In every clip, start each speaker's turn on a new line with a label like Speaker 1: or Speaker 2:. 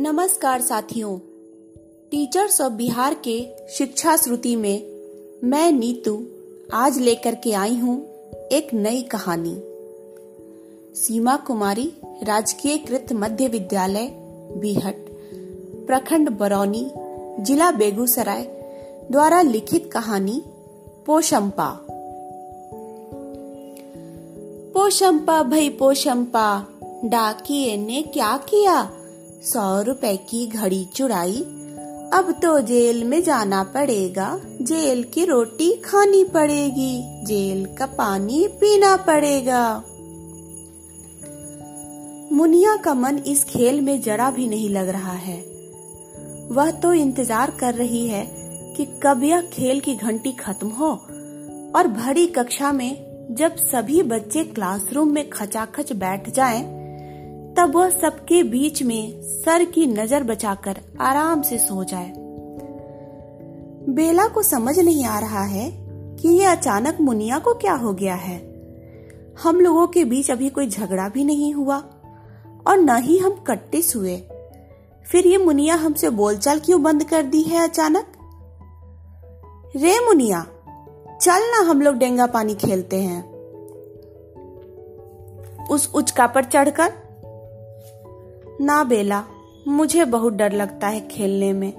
Speaker 1: नमस्कार साथियों। Teachers of Bihar के शिक्षा श्रुति में मैं नीतू आज लेकर के आई हूँ एक नई कहानी। सीमा कुमारी राजकीय कृत मध्य विद्यालय, बीहट, प्रखंड बरौनी, जिला बेगूसराय द्वारा लिखित कहानी, पोशंपा। पोशंपा, भाई पोशंपा, डाकिए ने क्या किया? सौ रुपए की घड़ी चुराई। अब तो जेल में जाना पड़ेगा। जेल की रोटी खानी पड़ेगी। जेल का पानी पीना पड़ेगा। मुनिया का मन इस खेल में जरा भी नहीं लग रहा है। वह तो इंतज़ार कर रही है कि कब यह खेल की घंटी खत्म हो और भरी कक्षा में जब सभी बच्चे क्लासरूम में खचाखच बैठ जाएँ, तब वह सबके बीच में सर की नज़र बचाकर आराम से सो जाए। बेला को समझ नहीं आ रहा है कि ये अचानक मुनिया को क्या हो गया है। हम लोगों के बीच अभी कोई झगड़ा भी नहीं हुआ और न ही हम कट्टे हुए फिर ये मुनिया हमसे बोलचाल क्यों बंद कर दी है अचानक? रे मुनिया, चल ना हम लोग डेंगा पानी खेलते हैं। उस उचका पर चढ़कर ना बेला, मुझे बहुत डर लगता है खेलने में।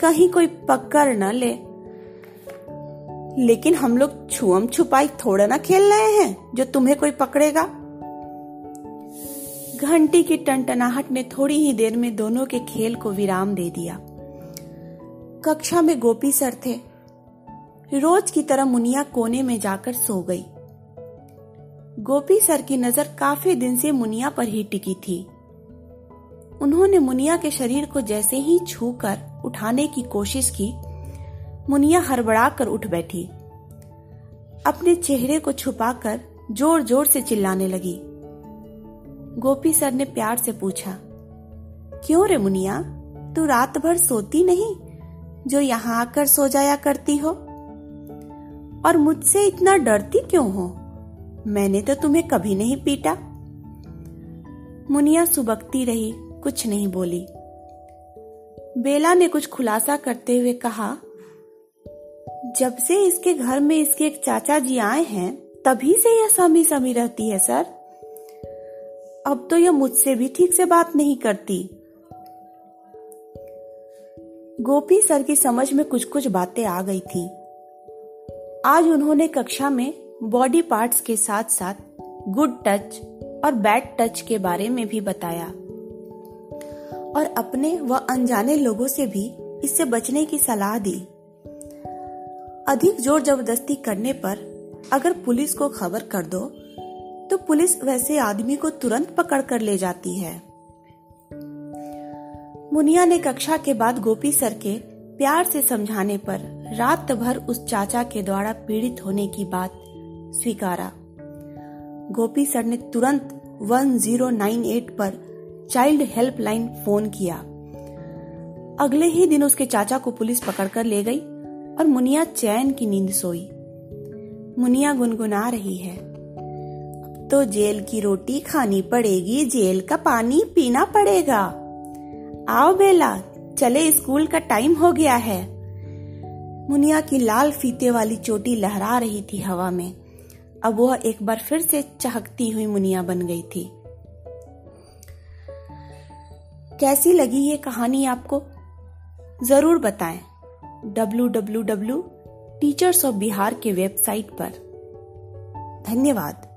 Speaker 1: कहीं कोई पकड़ न ले। लेकिन हम लोग छुअम छुपाई थोड़ा ना खेल रहे हैं, जो तुम्हें कोई पकड़ेगा। घंटी की टनटनाहट ने थोड़ी ही देर में दोनों के खेल को विराम दे दिया। कक्षा में गोपी सर थे। रोज की तरह मुनिया कोने में जाकर सो गई। गोपी सर की नज़र काफ़ी दिन से मुनिया पर ही टिकी थी। उन्होंने मुनिया के शरीर को जैसे ही छूकर उठाने की कोशिश की, मुनिया हड़बड़ा कर उठ बैठी। अपने चेहरे को छुपाकर ज़ोर ज़ोर से चिल्लाने लगी। गोपी सर ने प्यार से पूछा, क्यों रे मुनिया? तू रात भर सोती नहीं, जो यहाँ आकर सो जाया करती हो? और मुझसे इतना डरती क्यों हो? मैंने तो तुम्हें कभी नहीं पीटा। मुनिया सुबकती रही कुछ नहीं बोली। बेला ने कुछ खुलासा करते हुए कहा, जब से इसके घर में इसके एक चाचा जी आए हैं, तभी से यह समी समी रहती है, सर। अब तो यह मुझसे भी ठीक से बात नहीं करती। गोपी सर की समझ में कुछ कुछ बातें आ गई थी। आज उन्होंने कक्षा में बॉडी पार्ट्स के साथ साथ गुड टच और बैड टच के बारे में भी बताया। और अपने व अनजाने लोगों से भी इससे बचने की सलाह दी। अधिक ज़ोर ज़बरदस्ती करने पर अगर पुलिस को खबर कर दो तो पुलिस वैसे आदमी को तुरंत पकड़ कर ले जाती है। मुनिया ने कक्षा के बाद गोपी सर के प्यार से समझाने पर रात भर उस चाचा के द्वारा पीड़ित होने की बात स्वीकारा। गोपी सर ने तुरंत 1098 पर चाइल्ड हेल्पलाइन फ़ोन किया। अगले ही दिन उसके चाचा को पुलिस पकड़कर ले गई और मुनिया चैन की नींद सोई। मुनिया गुनगुना रही है। अब तो जेल की रोटी खानी पड़ेगी, जेल का पानी पीना पड़ेगा। आओ बेला, चले स्कूल का टाइम हो गया है। मुनिया की लाल फीते वाली चोटी लहरा रही थी हवा में। अब वह एक बार फिर से चहकती हुई मुनिया बन गई थी। कैसी लगी ये कहानी आपको? ज़रूर बताएँ। W W W teachers of Bihar के वेबसाइट पर। धन्यवाद।